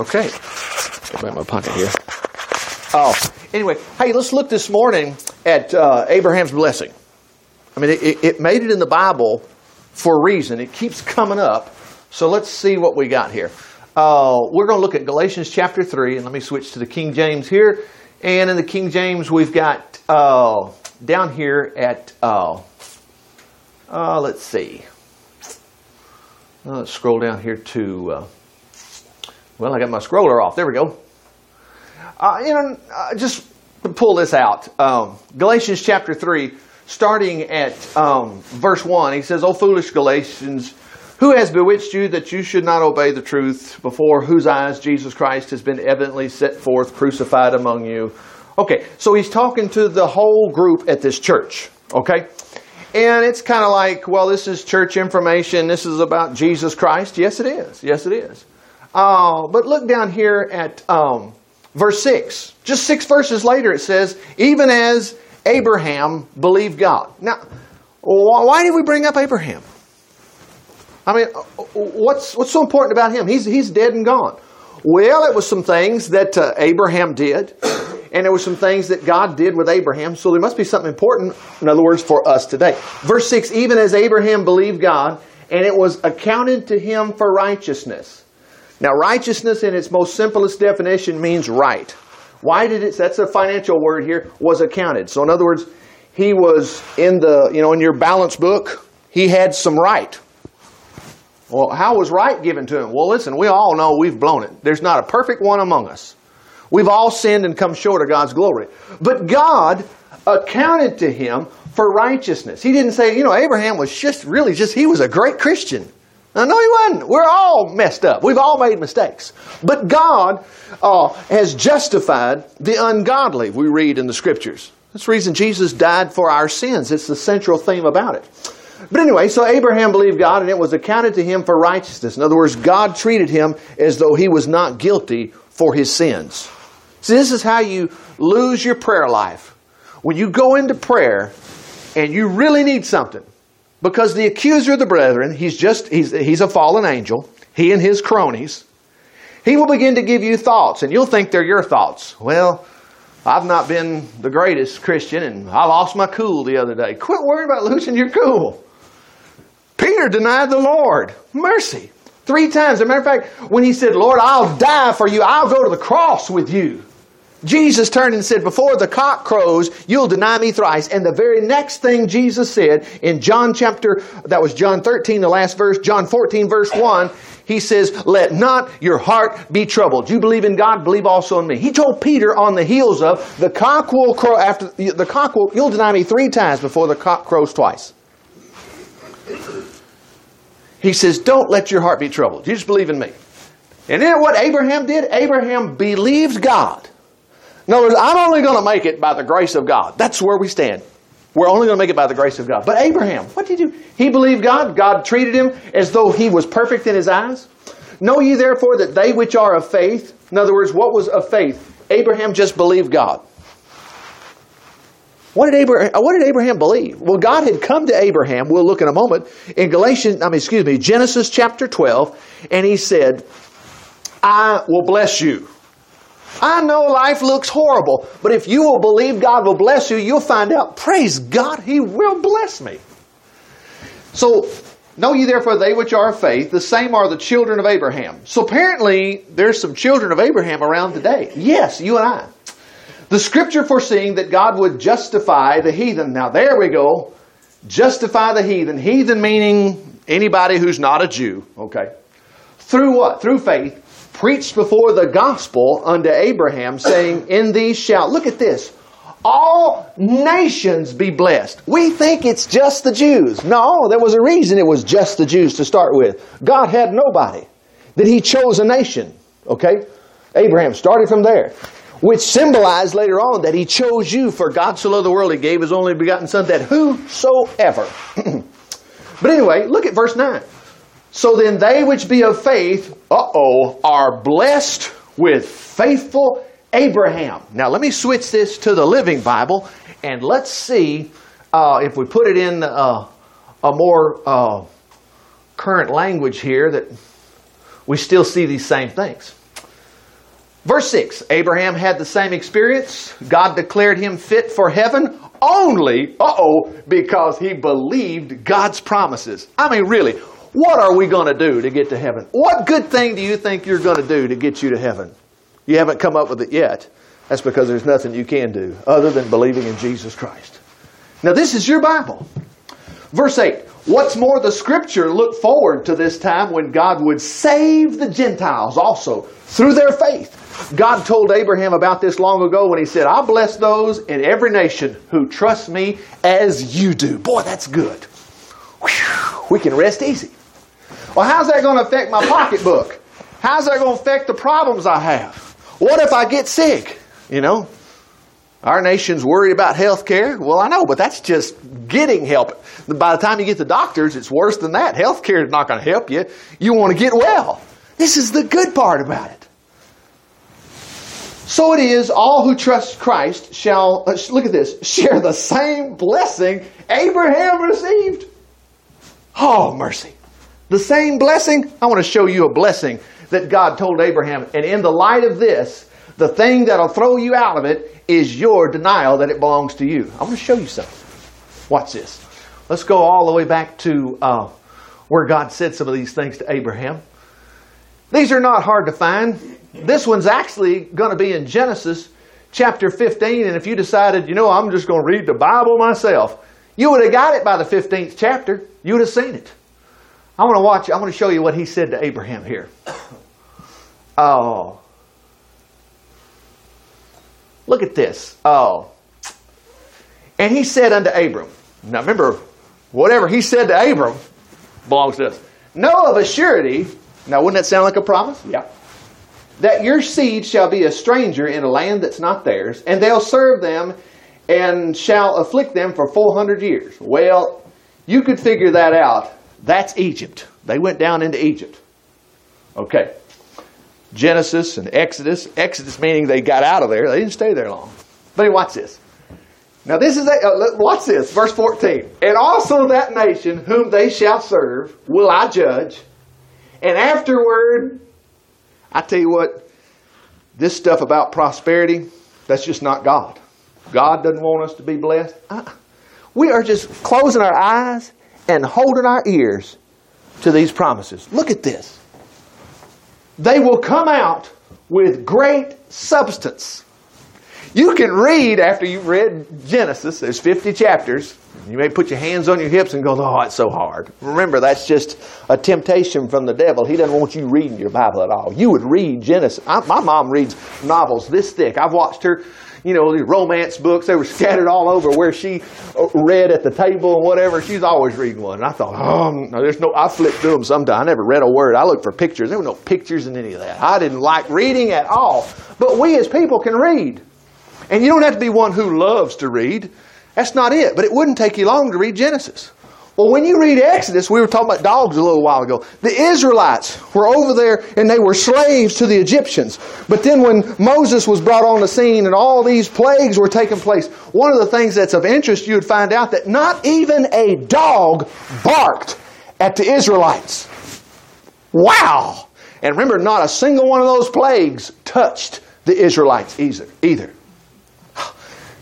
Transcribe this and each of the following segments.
Okay. Get back in my pocket here. Oh, anyway, hey, let's look this morning at uh, Abraham's blessing. I mean, it, it made it in the Bible for a reason. It keeps coming up. So let's see what we got here. Uh, we're going to look at Galatians chapter 3, and let me switch to the King James here. And in the King James, we've got uh, down here at, uh, uh let's see. Uh, let's scroll down here to, uh, well, I got my scroller off. There we go. you know, just to pull this out. Um, Galatians chapter 3, starting at um, verse 1, he says, O foolish Galatians, who has bewitched you that you should not obey the truth, before whose eyes Jesus Christ has been evidently set forth, crucified among you? Okay, so he's talking to the whole group at this church, okay? And it's kind of like, well, this is church information. This is about Jesus Christ. Yes, it is. Yes, it is. Uh, but look down here at um, verse 6. Just six verses later, it says, even as Abraham believed God. Now, why did we bring up Abraham? I mean, what's, what's so important about him? He's, he's dead and gone. Well, it was some things that uh, Abraham did, and there were some things that God did with Abraham, so there must be something important, in other words, for us today. Verse 6 Even as Abraham believed God, and it was accounted to him for righteousness. Now, righteousness in its most simplest definition means right. Why did it, that's a financial word here, was accounted. So, in other words, he was in the, you know, in your balance book, he had some right. Well, how was right given to him? Well, listen, we all know we've blown it. There's not a perfect one among us. We've all sinned and come short of God's glory. But God accounted to him for righteousness. He didn't say, you know, Abraham was just really just, he was a great Christian. No, he wasn't. We're all messed up. We've all made mistakes. But God uh, has justified the ungodly, we read in the scriptures. That's the reason Jesus died for our sins. It's the central theme about it. But anyway, so Abraham believed God and it was accounted to him for righteousness. In other words, God treated him as though he was not guilty for his sins. See, this is how you lose your prayer life. When you go into prayer and you really need something, because the accuser of the brethren, he's just, he's, he's a fallen angel, he and his cronies, he will begin to give you thoughts, and you'll think they're your thoughts. Well, I've not been the greatest Christian, and I lost my cool the other day. Quit worrying about losing your cool. Peter denied the Lord. Mercy. Three times. As a matter of fact, when he said, Lord, I'll die for you, I'll go to the cross with you. Jesus turned and said, Before the cock crows, you'll deny me thrice. And the very next thing Jesus said in John chapter, that was John 13, the last verse, John 14, verse 1, he says, Let not your heart be troubled. You believe in God, believe also in me. He told Peter on the heels of, The cock will crow after the cock will, you'll deny me three times before the cock crows twice. He says, Don't let your heart be troubled. You just believe in me. And then what Abraham did? Abraham believed God. In other words, I'm only going to make it by the grace of God. That's where we stand. We're only going to make it by the grace of God. But Abraham, what did he do? He believed God. God treated him as though he was perfect in his eyes. Know ye therefore that they which are of faith, in other words, what was of faith? Abraham just believed God. What did, Abraham, what did Abraham believe? Well, God had come to Abraham, we'll look in a moment, in Galatians, I mean, excuse me, Genesis chapter 12, and he said, I will bless you. I know life looks horrible, but if you will believe God will bless you, you'll find out, praise God, He will bless me. So, know ye therefore they which are of faith, the same are the children of Abraham. So apparently, there's some children of Abraham around today. Yes, you and I. The scripture foreseeing that God would justify the heathen. Now, there we go. Justify the heathen. Heathen meaning anybody who's not a Jew, okay? Through what? Through faith preached before the gospel unto Abraham, saying, In these shall, look at this, all nations be blessed. We think it's just the Jews. No, there was a reason it was just the Jews to start with. God had nobody. That He chose a nation. Okay? Abraham started from there. Which symbolized later on that He chose you, for God so loved the world He gave His only begotten Son, that whosoever. but anyway, look at verse 9. So then they which be of faith, uh oh, are blessed with faithful Abraham. Now let me switch this to the Living Bible and let's see uh, if we put it in uh, a more uh, current language here that we still see these same things. Verse 6 Abraham had the same experience. God declared him fit for heaven only, uh oh, because he believed God's promises. I mean, really, what are we going to do to get to heaven? What good thing do you think you're going to do to get you to heaven? You haven't come up with it yet. That's because there's nothing you can do other than believing in Jesus Christ. Now, this is your Bible. Verse 8 What's more, the scripture looked forward to this time when God would save the Gentiles also through their faith. God told Abraham about this long ago when he said, I'll bless those in every nation who trust me as you do. Boy, that's good. Whew, we can rest easy. Well, how's that going to affect my pocketbook? How's that going to affect the problems I have? What if I get sick? You know, our nation's worried about health care. Well, I know, but that's just getting help. By the time you get to doctors, it's worse than that. Health care is not going to help you. You want to get well. This is the good part about it. So it is, all who trust Christ shall, uh, look at this, share the same blessing Abraham received. Oh, mercy. The same blessing? I want to show you a blessing that God told Abraham. And in the light of this, the thing that'll throw you out of it is your denial that it belongs to you. I want to show you something. Watch this. Let's go all the way back to uh, where God said some of these things to Abraham. These are not hard to find. This one's actually going to be in Genesis chapter 15. And if you decided, you know, I'm just going to read the Bible myself, you would have got it by the 15th chapter. You would have seen it. I want to watch, I want to show you what he said to Abraham here. Oh. Look at this. Oh. And he said unto Abram, now remember, whatever he said to Abram belongs to us. Know of a surety, now wouldn't that sound like a promise? Yeah. That your seed shall be a stranger in a land that's not theirs, and they'll serve them and shall afflict them for 400 years. Well, you could figure that out. That's Egypt. They went down into Egypt. Okay. Genesis and Exodus. Exodus meaning they got out of there. They didn't stay there long. But watch this. Now this is, a, uh, watch this, verse 14. And also that nation whom they shall serve will I judge. And afterward, I tell you what, this stuff about prosperity, that's just not God. God doesn't want us to be blessed. Uh, we are just closing our eyes and holding our ears to these promises. Look at this. They will come out with great substance. You can read after you've read Genesis, there's 50 chapters. You may put your hands on your hips and go, oh, it's so hard. Remember, that's just a temptation from the devil. He doesn't want you reading your Bible at all. You would read Genesis. I, my mom reads novels this thick. I've watched her you know, these romance books. They were scattered all over where she uh, read at the table and whatever. She's always reading one. And I thought, oh, no, there's no, I flipped through them sometimes. I never read a word. I looked for pictures. There were no pictures in any of that. I didn't like reading at all. But we as people can read. And you don't have to be one who loves to read. That's not it. But it wouldn't take you long to read Genesis. Well, when you read Exodus, we were talking about dogs a little while ago. The Israelites were over there and they were slaves to the Egyptians. But then when Moses was brought on the scene and all these plagues were taking place, one of the things that's of interest, you would find out that not even a dog barked at the Israelites. Wow! And remember, not a single one of those plagues touched the Israelites either. either.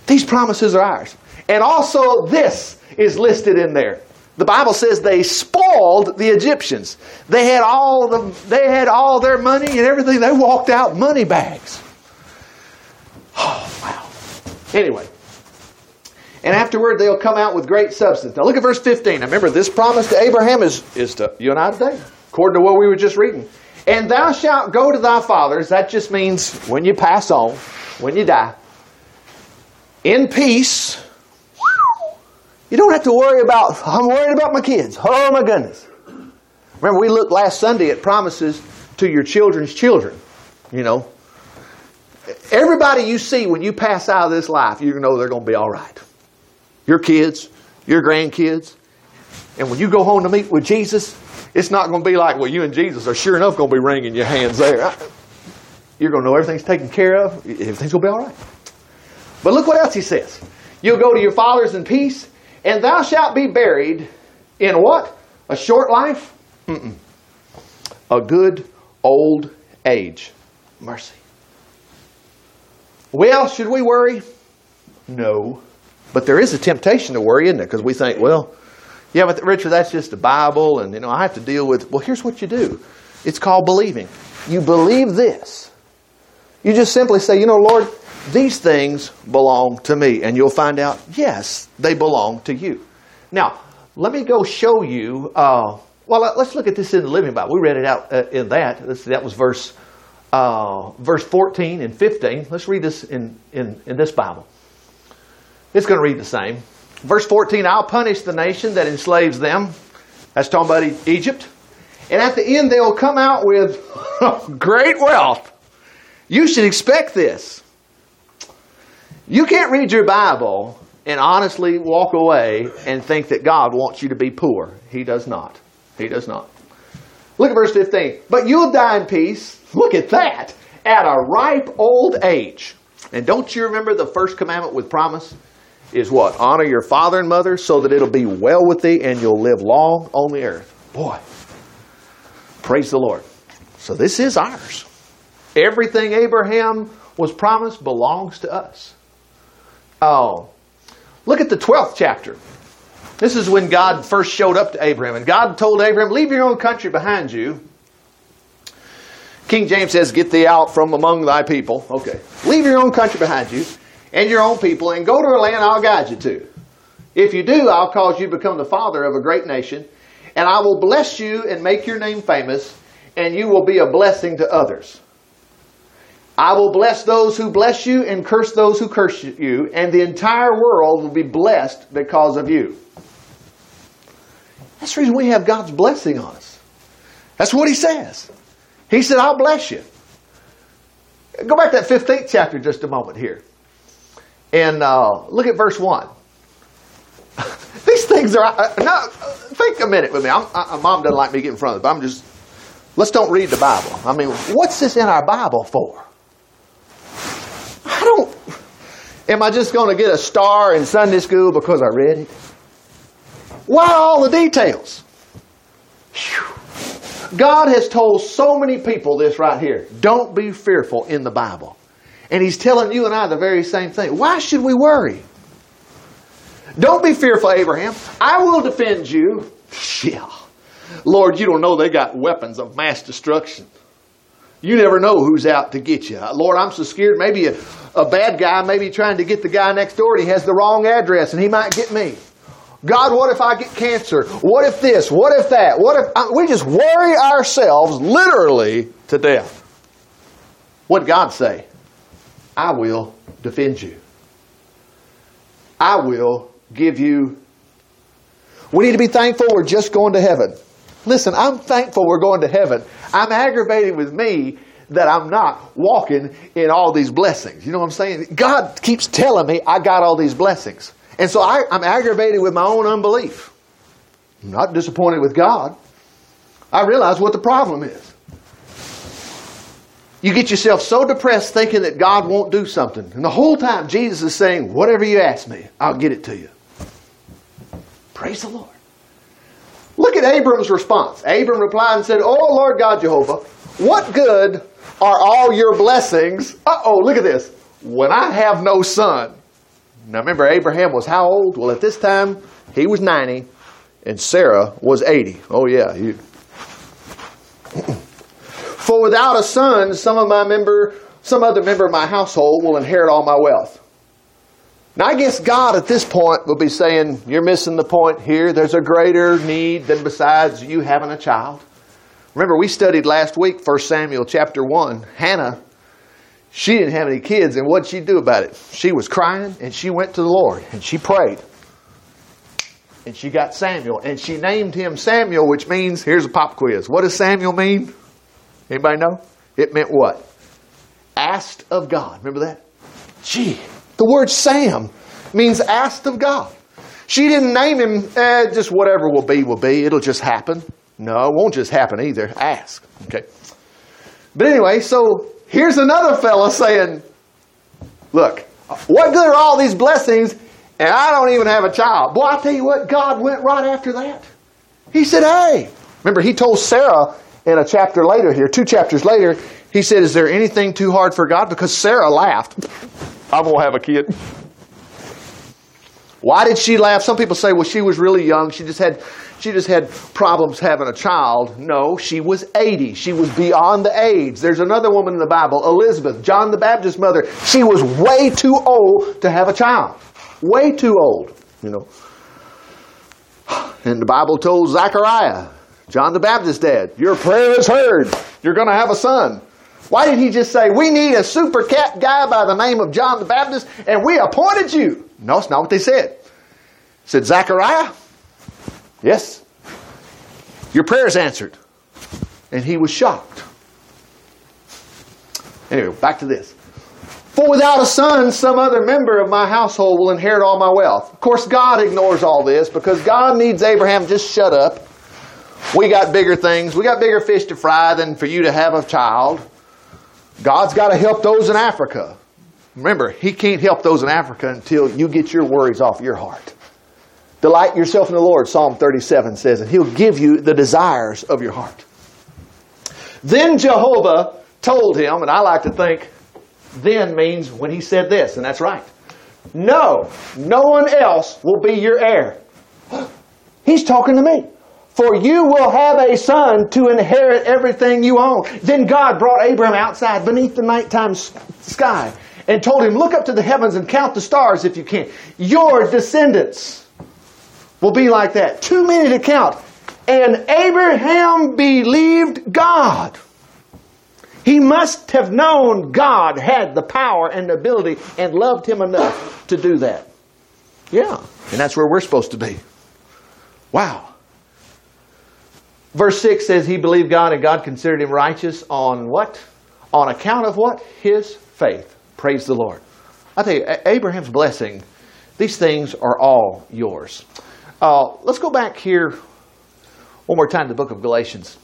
These promises are ours. And also, this is listed in there. The Bible says they spoiled the Egyptians. They had all the they had all their money and everything. They walked out money bags. Oh wow. Anyway. And afterward they'll come out with great substance. Now look at verse 15. Now remember this promise to Abraham is, is to you and I today, according to what we were just reading. And thou shalt go to thy fathers. That just means when you pass on, when you die, in peace you don't have to worry about, I'm worried about my kids. Oh my goodness. Remember, we looked last Sunday at promises to your children's children. You know, everybody you see when you pass out of this life, you know they're going to be all right. Your kids, your grandkids. And when you go home to meet with Jesus, it's not going to be like, well, you and Jesus are sure enough going to be wringing your hands there. You're going to know everything's taken care of. Everything's going to be all right. But look what else he says. You'll go to your fathers in peace, and thou shalt be buried in what? A short life? Mm-mm. A good old age. Mercy. Well, should we worry? No. But there is a temptation to worry, isn't it? Because we think, well, yeah, but Richard, that's just the Bible, and you know, I have to deal with. Well, here's what you do. It's called believing. You believe this. You just simply say, you know, Lord, these things belong to me, and you'll find out, yes, they belong to you. Now, let me go show you. Uh, well, let's look at this in the Living Bible. We read it out uh, in that. that was verse uh, verse 14 and 15. Let's read this in, in, in this Bible. It's going to read the same. Verse 14 I'll punish the nation that enslaves them. That's talking about Egypt. And at the end, they'll come out with great wealth. You should expect this. You can't read your Bible and honestly walk away and think that God wants you to be poor. He does not. He does not. Look at verse 15. But you'll die in peace. Look at that. At a ripe old age. And don't you remember the first commandment with promise? Is what? Honor your father and mother so that it'll be well with thee and you'll live long on the earth. Boy, praise the Lord. So this is ours. Everything Abraham was promised belongs to us. Oh, look at the 12th chapter. This is when God first showed up to Abraham. And God told Abraham, Leave your own country behind you. King James says, Get thee out from among thy people. Okay. Leave your own country behind you and your own people and go to a land I'll guide you to. If you do, I'll cause you to become the father of a great nation, and I will bless you and make your name famous, and you will be a blessing to others. I will bless those who bless you and curse those who curse you, and the entire world will be blessed because of you. That's the reason we have God's blessing on us. That's what He says. He said, I'll bless you. Go back to that 15th chapter just a moment here. And uh, look at verse 1. These things are. Uh, no, think a minute with me. I'm, I, Mom doesn't like me getting in front of it, but I'm just. Let's don't read the Bible. I mean, what's this in our Bible for? I don't. Am I just going to get a star in Sunday school because I read it? Why all the details? Whew. God has told so many people this right here. Don't be fearful in the Bible. And He's telling you and I the very same thing. Why should we worry? Don't be fearful, Abraham. I will defend you. Yeah. Lord, you don't know they got weapons of mass destruction. You never know who's out to get you. Lord, I'm so scared. Maybe a, a bad guy may be trying to get the guy next door he has the wrong address and he might get me. God, what if I get cancer? What if this? What if that? What if I, we just worry ourselves literally to death? What God say? I will defend you. I will give you. We need to be thankful we're just going to heaven. Listen, I'm thankful we're going to heaven. I'm aggravated with me that I'm not walking in all these blessings. You know what I'm saying? God keeps telling me I got all these blessings. And so I, am aggravated with my own unbelief. I'm not disappointed with God. I realize what the problem is. You get yourself so depressed thinking that God won't do something. And the whole time Jesus is saying, Whatever you ask me, I'll get it to you. Praise the Lord. Look at Abram's response. Abram replied and said, Oh Lord God Jehovah, what good are all your blessings? Uh oh, look at this. When I have no son. Now remember, Abraham was how old? Well, at this time, he was 90 and Sarah was 80. Oh, yeah. You... For without a son, some of my member, some other member of my household will inherit all my wealth. Now, I guess God at this point will be saying, You're missing the point here. There's a greater need than besides you having a child. Remember, we studied last week, 1 Samuel chapter 1. Hannah she didn't have any kids, and what'd she do about it? She was crying, and she went to the Lord, and she prayed. And she got Samuel, and she named him Samuel, which means, here's a pop quiz. What does Samuel mean? Anybody know? It meant what? Asked of God. Remember that? Gee, the word Sam means asked of God. She didn't name him, eh, just whatever will be, will be. It'll just happen. No, it won't just happen either. Ask. Okay. But anyway, so Here's another fella saying, Look, what good are all these blessings and I don't even have a child? Boy, I tell you what, God went right after that. He said, Hey, remember, he told Sarah in a chapter later here, two chapters later, He said, Is there anything too hard for God? Because Sarah laughed. I'm going to have a kid. Why did she laugh? Some people say, well, she was really young. She just had she just had problems having a child. No, she was 80. She was beyond the age. There's another woman in the Bible, Elizabeth, John the Baptist's mother. She was way too old to have a child. Way too old, you know. And the Bible told Zechariah, John the Baptist's dad, your prayer is heard. You're going to have a son. Why did he just say, we need a super cat guy by the name of John the Baptist and we appointed you? No, it's not what they said. said, Zechariah, yes, your prayer is answered. And he was shocked. Anyway, back to this. For without a son, some other member of my household will inherit all my wealth. Of course, God ignores all this because God needs Abraham just shut up. We got bigger things. We got bigger fish to fry than for you to have a child. God's got to help those in Africa. Remember, He can't help those in Africa until you get your worries off your heart. Delight yourself in the Lord, Psalm 37 says, and He'll give you the desires of your heart. Then Jehovah told him, and I like to think then means when he said this, and that's right. No, no one else will be your heir. He's talking to me. For you will have a son to inherit everything you own. Then God brought Abraham outside beneath the nighttime sky and told him, Look up to the heavens and count the stars if you can. Your descendants will be like that. Too many to count. And Abraham believed God. He must have known God had the power and the ability and loved him enough to do that. Yeah. And that's where we're supposed to be. Wow. Verse 6 says he believed God and God considered him righteous on what? On account of what? His faith. Praise the Lord. I tell you, Abraham's blessing, these things are all yours. Uh, let's go back here one more time to the book of Galatians.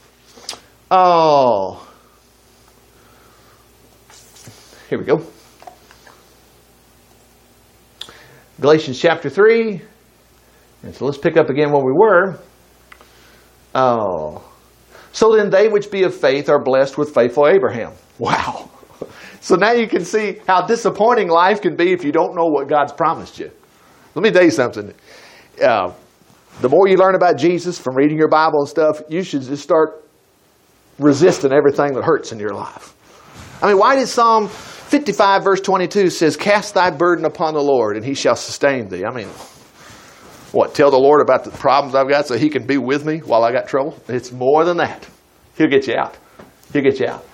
Oh, here we go. Galatians chapter 3. And so let's pick up again where we were. Oh. So then they which be of faith are blessed with faithful Abraham. Wow. So now you can see how disappointing life can be if you don't know what God's promised you. Let me tell you something. Uh, the more you learn about Jesus from reading your Bible and stuff, you should just start resisting everything that hurts in your life. I mean, why did Psalm 55, verse 22 says, Cast thy burden upon the Lord, and he shall sustain thee? I mean, what? Tell the Lord about the problems I've got so he can be with me while I got trouble? It's more than that. He'll get you out. He'll get you out.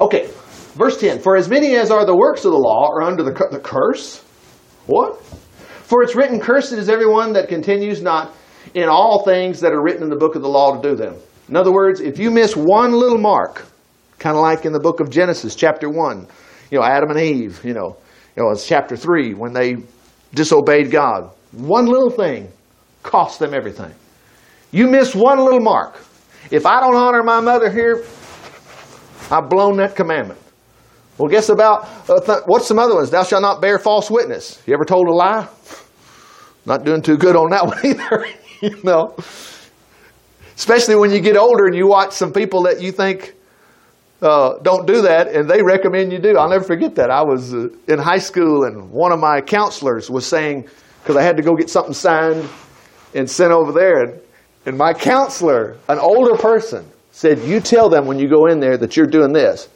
Okay, verse 10 For as many as are the works of the law are under the, the curse. What? For it's written, Cursed is everyone that continues not in all things that are written in the book of the law to do them. In other words, if you miss one little mark, kind of like in the book of Genesis, chapter 1, you know, Adam and Eve, you know, you know, it's chapter 3 when they disobeyed God. One little thing costs them everything. You miss one little mark. If I don't honor my mother here, I've blown that commandment. Well, guess about uh, th- what's some other ones? Thou shalt not bear false witness. You ever told a lie? Not doing too good on that one either. you know, especially when you get older and you watch some people that you think uh, don't do that, and they recommend you do. I'll never forget that. I was uh, in high school, and one of my counselors was saying, because I had to go get something signed and sent over there, and, my counselor, an older person, said, You tell them when you go in there that you're doing this.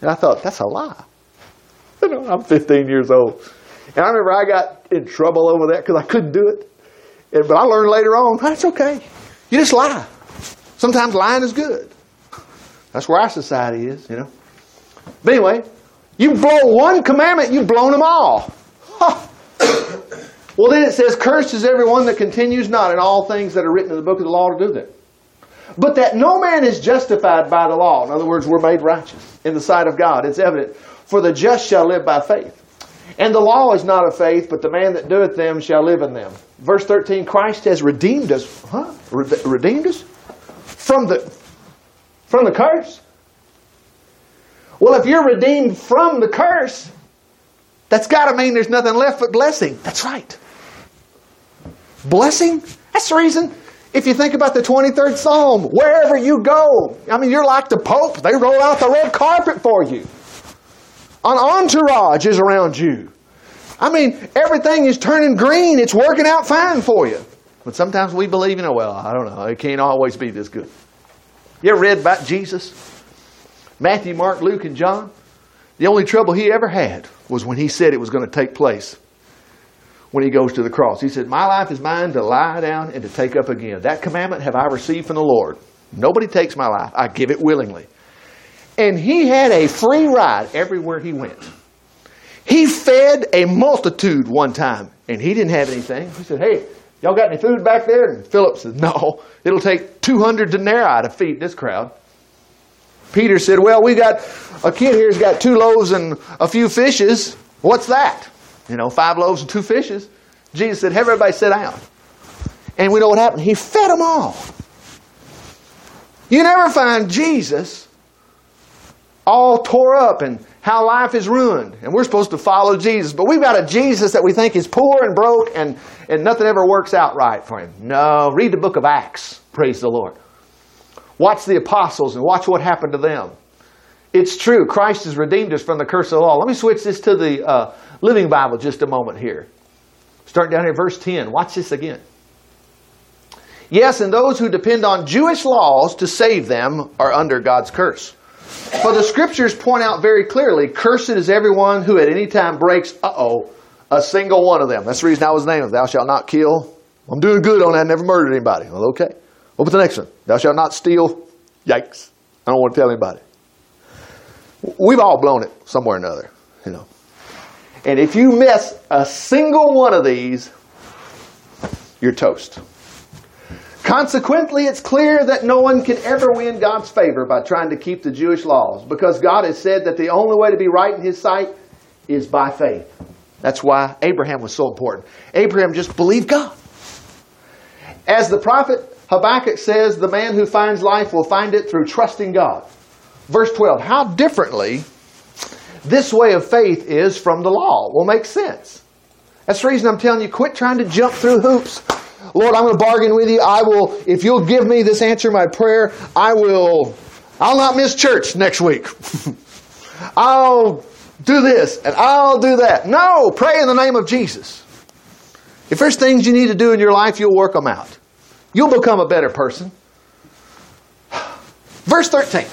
And I thought, That's a lie. You know, I'm 15 years old. And I remember I got in trouble over that because I couldn't do it. And, but I learned later on, that's okay. You just lie. Sometimes lying is good. That's where our society is, you know. But anyway, you blow one commandment, you've blown them all. Huh. Well, then it says, Cursed is everyone that continues not in all things that are written in the book of the law to do them. But that no man is justified by the law. In other words, we're made righteous in the sight of God. It's evident. For the just shall live by faith. And the law is not of faith, but the man that doeth them shall live in them. Verse 13, Christ has redeemed us. Huh? Redeemed us? From the, from the curse? Well, if you're redeemed from the curse, that's got to mean there's nothing left but blessing. That's right. Blessing? That's the reason If you think about the 23rd Psalm, wherever you go, I mean, you're like the Pope. They roll out the red carpet for you. An entourage is around you. I mean, everything is turning green. It's working out fine for you. But sometimes we believe, you know, well, I don't know. It can't always be this good. You ever read about Jesus? Matthew, Mark, Luke, and John? The only trouble he ever had was when he said it was going to take place when he goes to the cross. He said, My life is mine to lie down and to take up again. That commandment have I received from the Lord. Nobody takes my life, I give it willingly. And he had a free ride everywhere he went. He fed a multitude one time, and he didn't have anything. He said, Hey, y'all got any food back there? And Philip said, No, it'll take 200 denarii to feed this crowd. Peter said, Well, we got a kid here's got two loaves and a few fishes. What's that? You know, five loaves and two fishes. Jesus said, Have everybody sit down. And we know what happened. He fed them all. You never find Jesus all tore up and how life is ruined. And we're supposed to follow Jesus. But we've got a Jesus that we think is poor and broke and, and nothing ever works out right for him. No, read the book of Acts. Praise the Lord. Watch the apostles and watch what happened to them. It's true. Christ has redeemed us from the curse of the law. Let me switch this to the uh, Living Bible just a moment here. Starting down here, verse 10. Watch this again. Yes, and those who depend on Jewish laws to save them are under God's curse. For the scriptures point out very clearly, cursed is everyone who at any time breaks, uh oh, a single one of them. That's the reason I was named, Thou shalt not kill. I'm doing good on that, never murdered anybody. Well, okay. What about the next one? Thou shalt not steal. Yikes. I don't want to tell anybody. We've all blown it somewhere or another, you know. And if you miss a single one of these, you're toast. Consequently, it's clear that no one can ever win God's favor by trying to keep the Jewish laws because God has said that the only way to be right in His sight is by faith. That's why Abraham was so important. Abraham just believed God. As the prophet Habakkuk says, the man who finds life will find it through trusting God. Verse 12, how differently this way of faith is from the law will make sense. That's the reason I'm telling you, quit trying to jump through hoops. Lord, I'm going to bargain with you. I will, if you'll give me this answer my prayer, I will, I'll not miss church next week. I'll do this and I'll do that. No, pray in the name of Jesus. If there's things you need to do in your life, you'll work them out. You'll become a better person. Verse 13.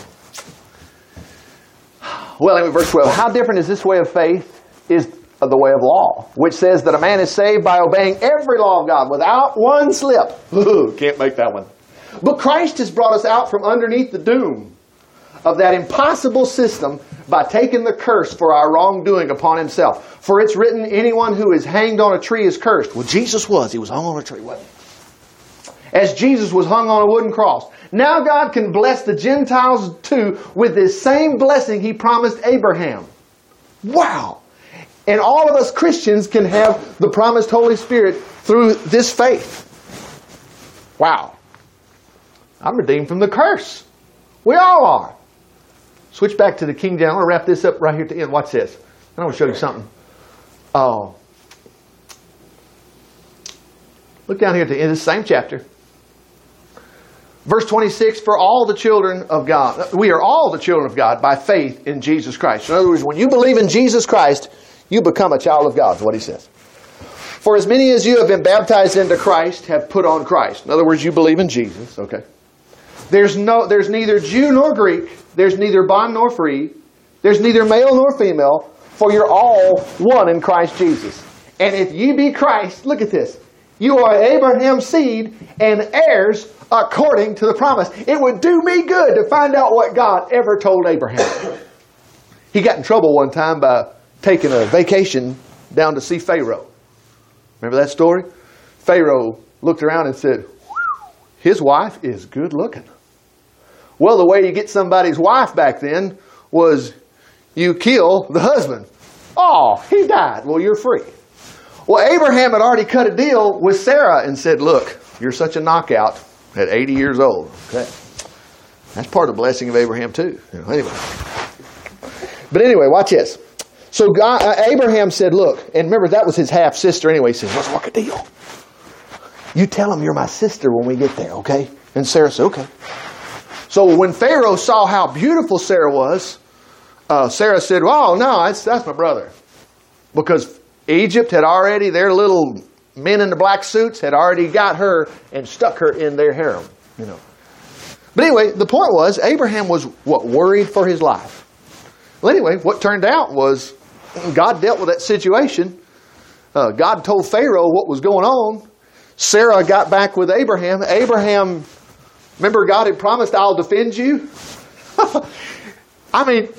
Well, anyway, verse 12. How different is this way of faith is the way of law, which says that a man is saved by obeying every law of God without one slip. Can't make that one. But Christ has brought us out from underneath the doom of that impossible system by taking the curse for our wrongdoing upon himself. For it's written, anyone who is hanged on a tree is cursed. Well, Jesus was. He was hung on a tree, wasn't he? As Jesus was hung on a wooden cross. Now God can bless the Gentiles too with this same blessing he promised Abraham. Wow! And all of us Christians can have the promised Holy Spirit through this faith. Wow. I'm redeemed from the curse. We all are. Switch back to the King James. I want to wrap this up right here at the end. Watch this. I want to show you something. Oh. Look down here at the end of the same chapter. Verse 26 For all the children of God, we are all the children of God by faith in Jesus Christ. In other words, when you believe in Jesus Christ, you become a child of God, is what he says. For as many as you have been baptized into Christ have put on Christ. In other words, you believe in Jesus, okay? There's no there's neither Jew nor Greek, there's neither bond nor free, there's neither male nor female, for you're all one in Christ Jesus. And if ye be Christ, look at this. You are Abraham's seed and heirs according to the promise. It would do me good to find out what God ever told Abraham. he got in trouble one time by taking a vacation down to see Pharaoh. Remember that story? Pharaoh looked around and said, His wife is good looking. Well, the way you get somebody's wife back then was you kill the husband. Oh, he died. Well, you're free. Well, Abraham had already cut a deal with Sarah and said, Look, you're such a knockout at 80 years old. Okay. That's part of the blessing of Abraham, too. You know, anyway. But anyway, watch this. So God, uh, Abraham said, Look, and remember that was his half sister anyway. He said, Let's work a deal. You tell him you're my sister when we get there, okay? And Sarah said, Okay. So when Pharaoh saw how beautiful Sarah was, uh, Sarah said, Oh, no, that's, that's my brother. Because Egypt had already, their little men in the black suits had already got her and stuck her in their harem, you know. But anyway, the point was Abraham was what worried for his life. Well, anyway, what turned out was God dealt with that situation. Uh, God told Pharaoh what was going on. Sarah got back with Abraham. Abraham, remember, God had promised, I'll defend you. I mean,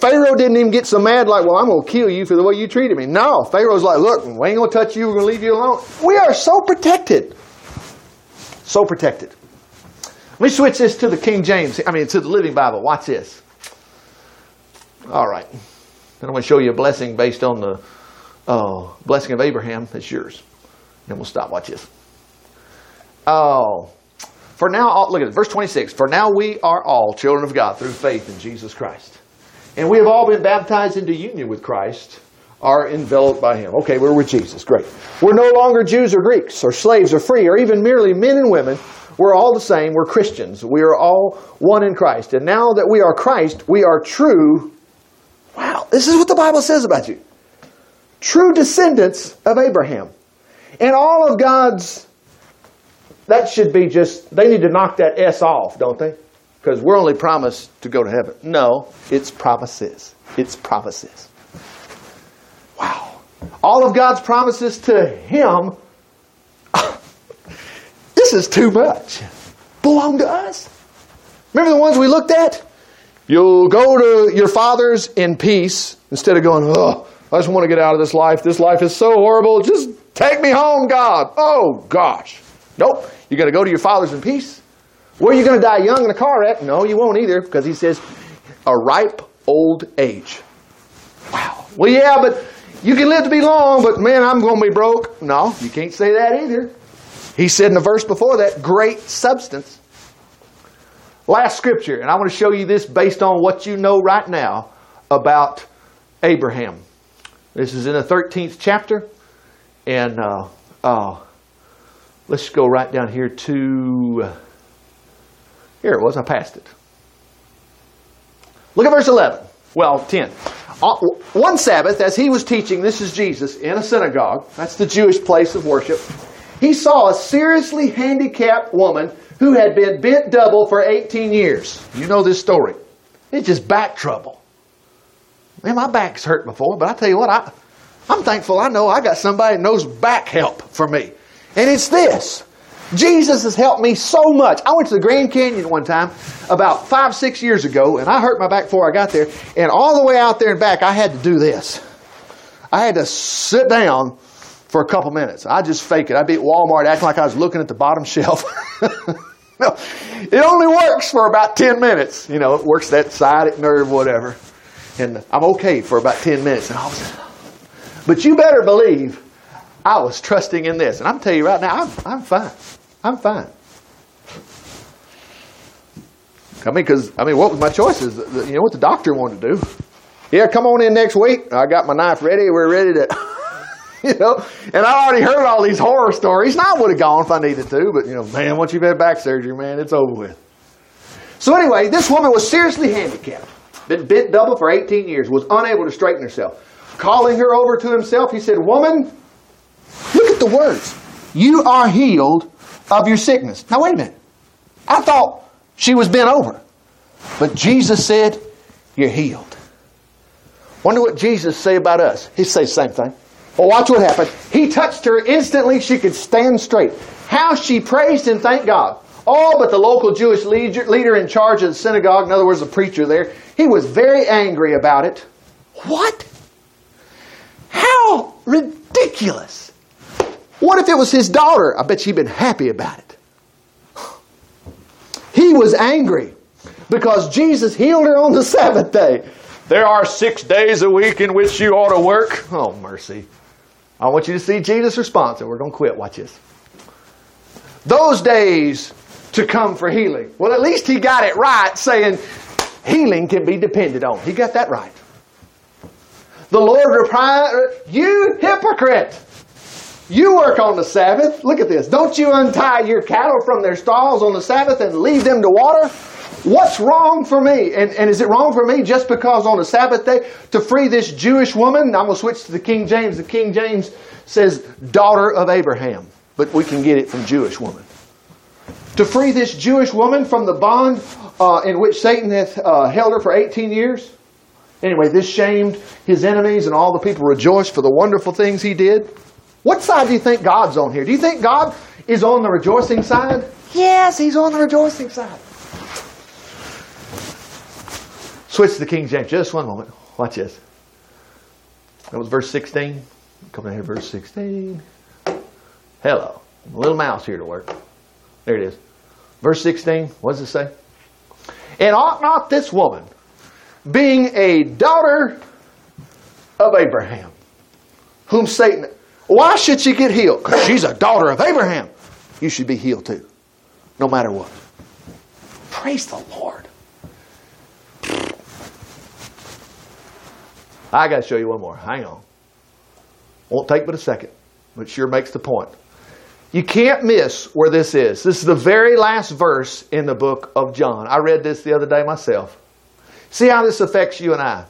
Pharaoh didn't even get so mad, like, well, I'm going to kill you for the way you treated me. No, Pharaoh's like, look, we ain't going to touch you. We're going to leave you alone. We are so protected. So protected. Let me switch this to the King James, I mean, to the Living Bible. Watch this. All right. Then I'm going to show you a blessing based on the uh, blessing of Abraham. That's yours. And we'll stop. Watch this. Oh. For now, look at it. Verse 26. For now we are all children of God through faith in Jesus Christ. And we have all been baptized into union with Christ, are enveloped by Him. Okay, we're with Jesus. Great. We're no longer Jews or Greeks, or slaves or free, or even merely men and women. We're all the same. We're Christians. We are all one in Christ. And now that we are Christ, we are true. Wow, this is what the Bible says about you. True descendants of Abraham. And all of God's, that should be just, they need to knock that S off, don't they? Because we're only promised to go to heaven. No, it's promises. It's promises. Wow. All of God's promises to Him, this is too much, belong to us. Remember the ones we looked at? You'll go to your fathers in peace instead of going, oh, I just want to get out of this life. This life is so horrible. Just take me home, God. Oh, gosh. Nope. You got to go to your fathers in peace. Were you going to die young in a car wreck? No, you won't either, because he says, a ripe old age. Wow. Well, yeah, but you can live to be long, but man, I'm going to be broke. No, you can't say that either. He said in the verse before that, great substance. Last scripture, and I want to show you this based on what you know right now about Abraham. This is in the 13th chapter. And uh, uh, let's go right down here to. Here it was, I passed it. Look at verse 11. Well, 10. Uh, one Sabbath, as he was teaching, this is Jesus, in a synagogue, that's the Jewish place of worship, he saw a seriously handicapped woman who had been bent double for 18 years. You know this story. It's just back trouble. Man, my back's hurt before, but I tell you what, I, I'm thankful I know I got somebody that knows back help for me. And it's this. Jesus has helped me so much. I went to the Grand Canyon one time about five, six years ago, and I hurt my back before I got there. And all the way out there and back, I had to do this. I had to sit down for a couple minutes. I just fake it. I'd be at Walmart acting like I was looking at the bottom shelf. no, it only works for about 10 minutes. You know, it works that sciatic nerve, whatever. And I'm okay for about 10 minutes. And but you better believe I was trusting in this. And I'm telling you right now, I'm, I'm fine. I'm fine. I mean, because, I mean, what was my choices? You know what the doctor wanted to do? Yeah, come on in next week. I got my knife ready. We're ready to, you know. And I already heard all these horror stories. Now I would have gone if I needed to, but, you know, man, once you've had back surgery, man, it's over with. So anyway, this woman was seriously handicapped, been bent double for 18 years, was unable to straighten herself. Calling her over to himself, he said, Woman, look at the words. You are healed of your sickness. Now, wait a minute. I thought she was bent over. But Jesus said, You're healed. Wonder what Jesus say about us. He say the same thing. Well, watch what happened. He touched her instantly. She could stand straight. How she praised and thanked God. Oh, but the local Jewish leader in charge of the synagogue, in other words, the preacher there, he was very angry about it. What? How ridiculous. What if it was his daughter? I bet she'd been happy about it. He was angry because Jesus healed her on the Sabbath day. There are six days a week in which you ought to work. Oh, mercy. I want you to see Jesus' response, and we're going to quit. Watch this. Those days to come for healing. Well, at least he got it right, saying healing can be depended on. He got that right. The Lord replied, You hypocrite! You work on the Sabbath. Look at this. Don't you untie your cattle from their stalls on the Sabbath and leave them to water? What's wrong for me? And, and is it wrong for me just because on the Sabbath day to free this Jewish woman? I'm going to switch to the King James. The King James says, daughter of Abraham, but we can get it from Jewish woman. To free this Jewish woman from the bond uh, in which Satan hath uh, held her for 18 years? Anyway, this shamed his enemies, and all the people rejoiced for the wonderful things he did. What side do you think God's on here? Do you think God is on the rejoicing side? Yes, he's on the rejoicing side. Switch to the King James. Just one moment. Watch this. That was verse 16. Come down here, verse 16. Hello. Little mouse here to work. There it is. Verse 16. What does it say? And ought not this woman, being a daughter of Abraham, whom Satan why should she get healed? Because she's a daughter of Abraham. You should be healed too, no matter what. Praise the Lord. I got to show you one more. Hang on. Won't take but a second, but sure makes the point. You can't miss where this is. This is the very last verse in the book of John. I read this the other day myself. See how this affects you and I.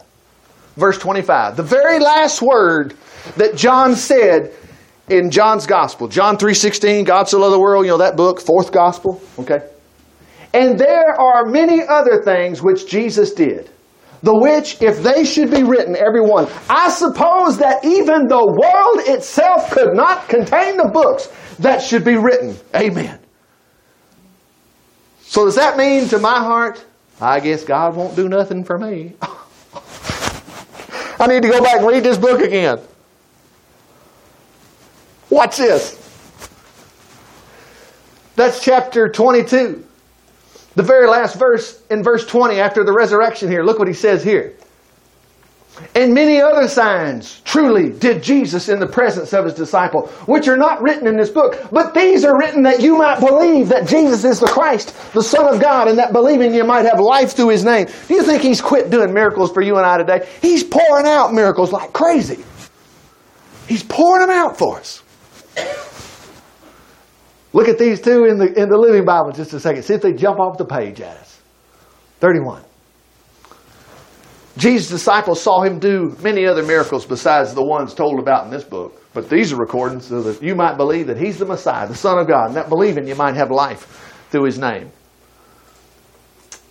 Verse 25. The very last word that John said in John's gospel. John 3:16, God so loved the world, you know that book, fourth gospel, okay? And there are many other things which Jesus did, the which if they should be written every one, I suppose that even the world itself could not contain the books that should be written. Amen. So does that mean to my heart, I guess God won't do nothing for me? I need to go back and read this book again. Watch this. That's chapter 22. The very last verse in verse 20 after the resurrection here. Look what he says here. And many other signs truly did Jesus in the presence of his disciple, which are not written in this book, but these are written that you might believe that Jesus is the Christ, the Son of God, and that believing you might have life through his name. Do you think he's quit doing miracles for you and I today? He's pouring out miracles like crazy. He's pouring them out for us. Look at these two in the, in the Living Bible just a second. See if they jump off the page at us. 31. Jesus' disciples saw him do many other miracles besides the ones told about in this book. But these are recordings so that you might believe that he's the Messiah, the Son of God, and that believing you might have life through his name.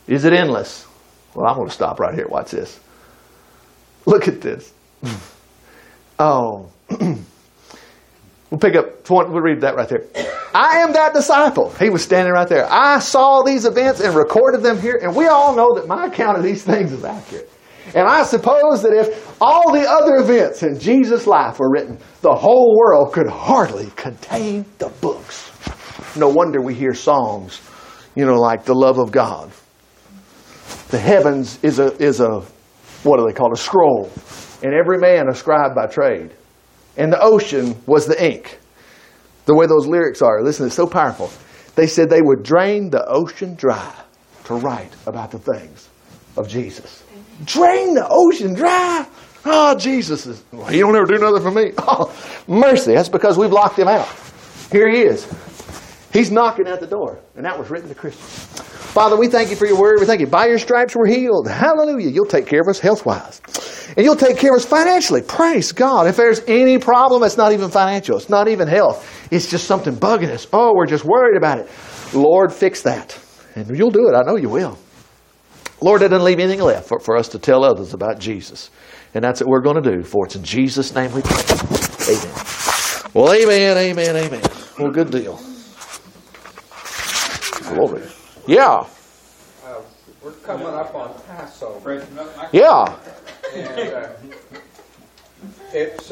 Is it endless? Well, I'm going to stop right here. Watch this. Look at this. Oh. We'll pick up, we'll read that right there. I am that disciple. He was standing right there. I saw these events and recorded them here, and we all know that my account of these things is accurate. And I suppose that if all the other events in Jesus' life were written, the whole world could hardly contain the books. No wonder we hear songs, you know, like the love of God. The heavens is a, is a what do they call it? A scroll. And every man a scribe by trade and the ocean was the ink. The way those lyrics are, listen, it's so powerful. They said they would drain the ocean dry to write about the things of Jesus. Drain the ocean dry. Oh, Jesus is, well, he don't ever do nothing for me. Oh, mercy. That's because we've locked him out. Here he is. He's knocking at the door. And that was written to Christians. Father, we thank you for your word. We thank you. By your stripes we're healed. Hallelujah. You'll take care of us health wise. And you'll take care of us financially. Praise God. If there's any problem, it's not even financial. It's not even health. It's just something bugging us. Oh, we're just worried about it. Lord, fix that. And you'll do it. I know you will. Lord, it doesn't leave anything left for, for us to tell others about Jesus. And that's what we're going to do. For it's in Jesus' name we pray. Amen. Well, amen, amen, amen. Well, good deal. Glory. Yeah. Uh, we're coming up on Passover. Yeah. And uh, it's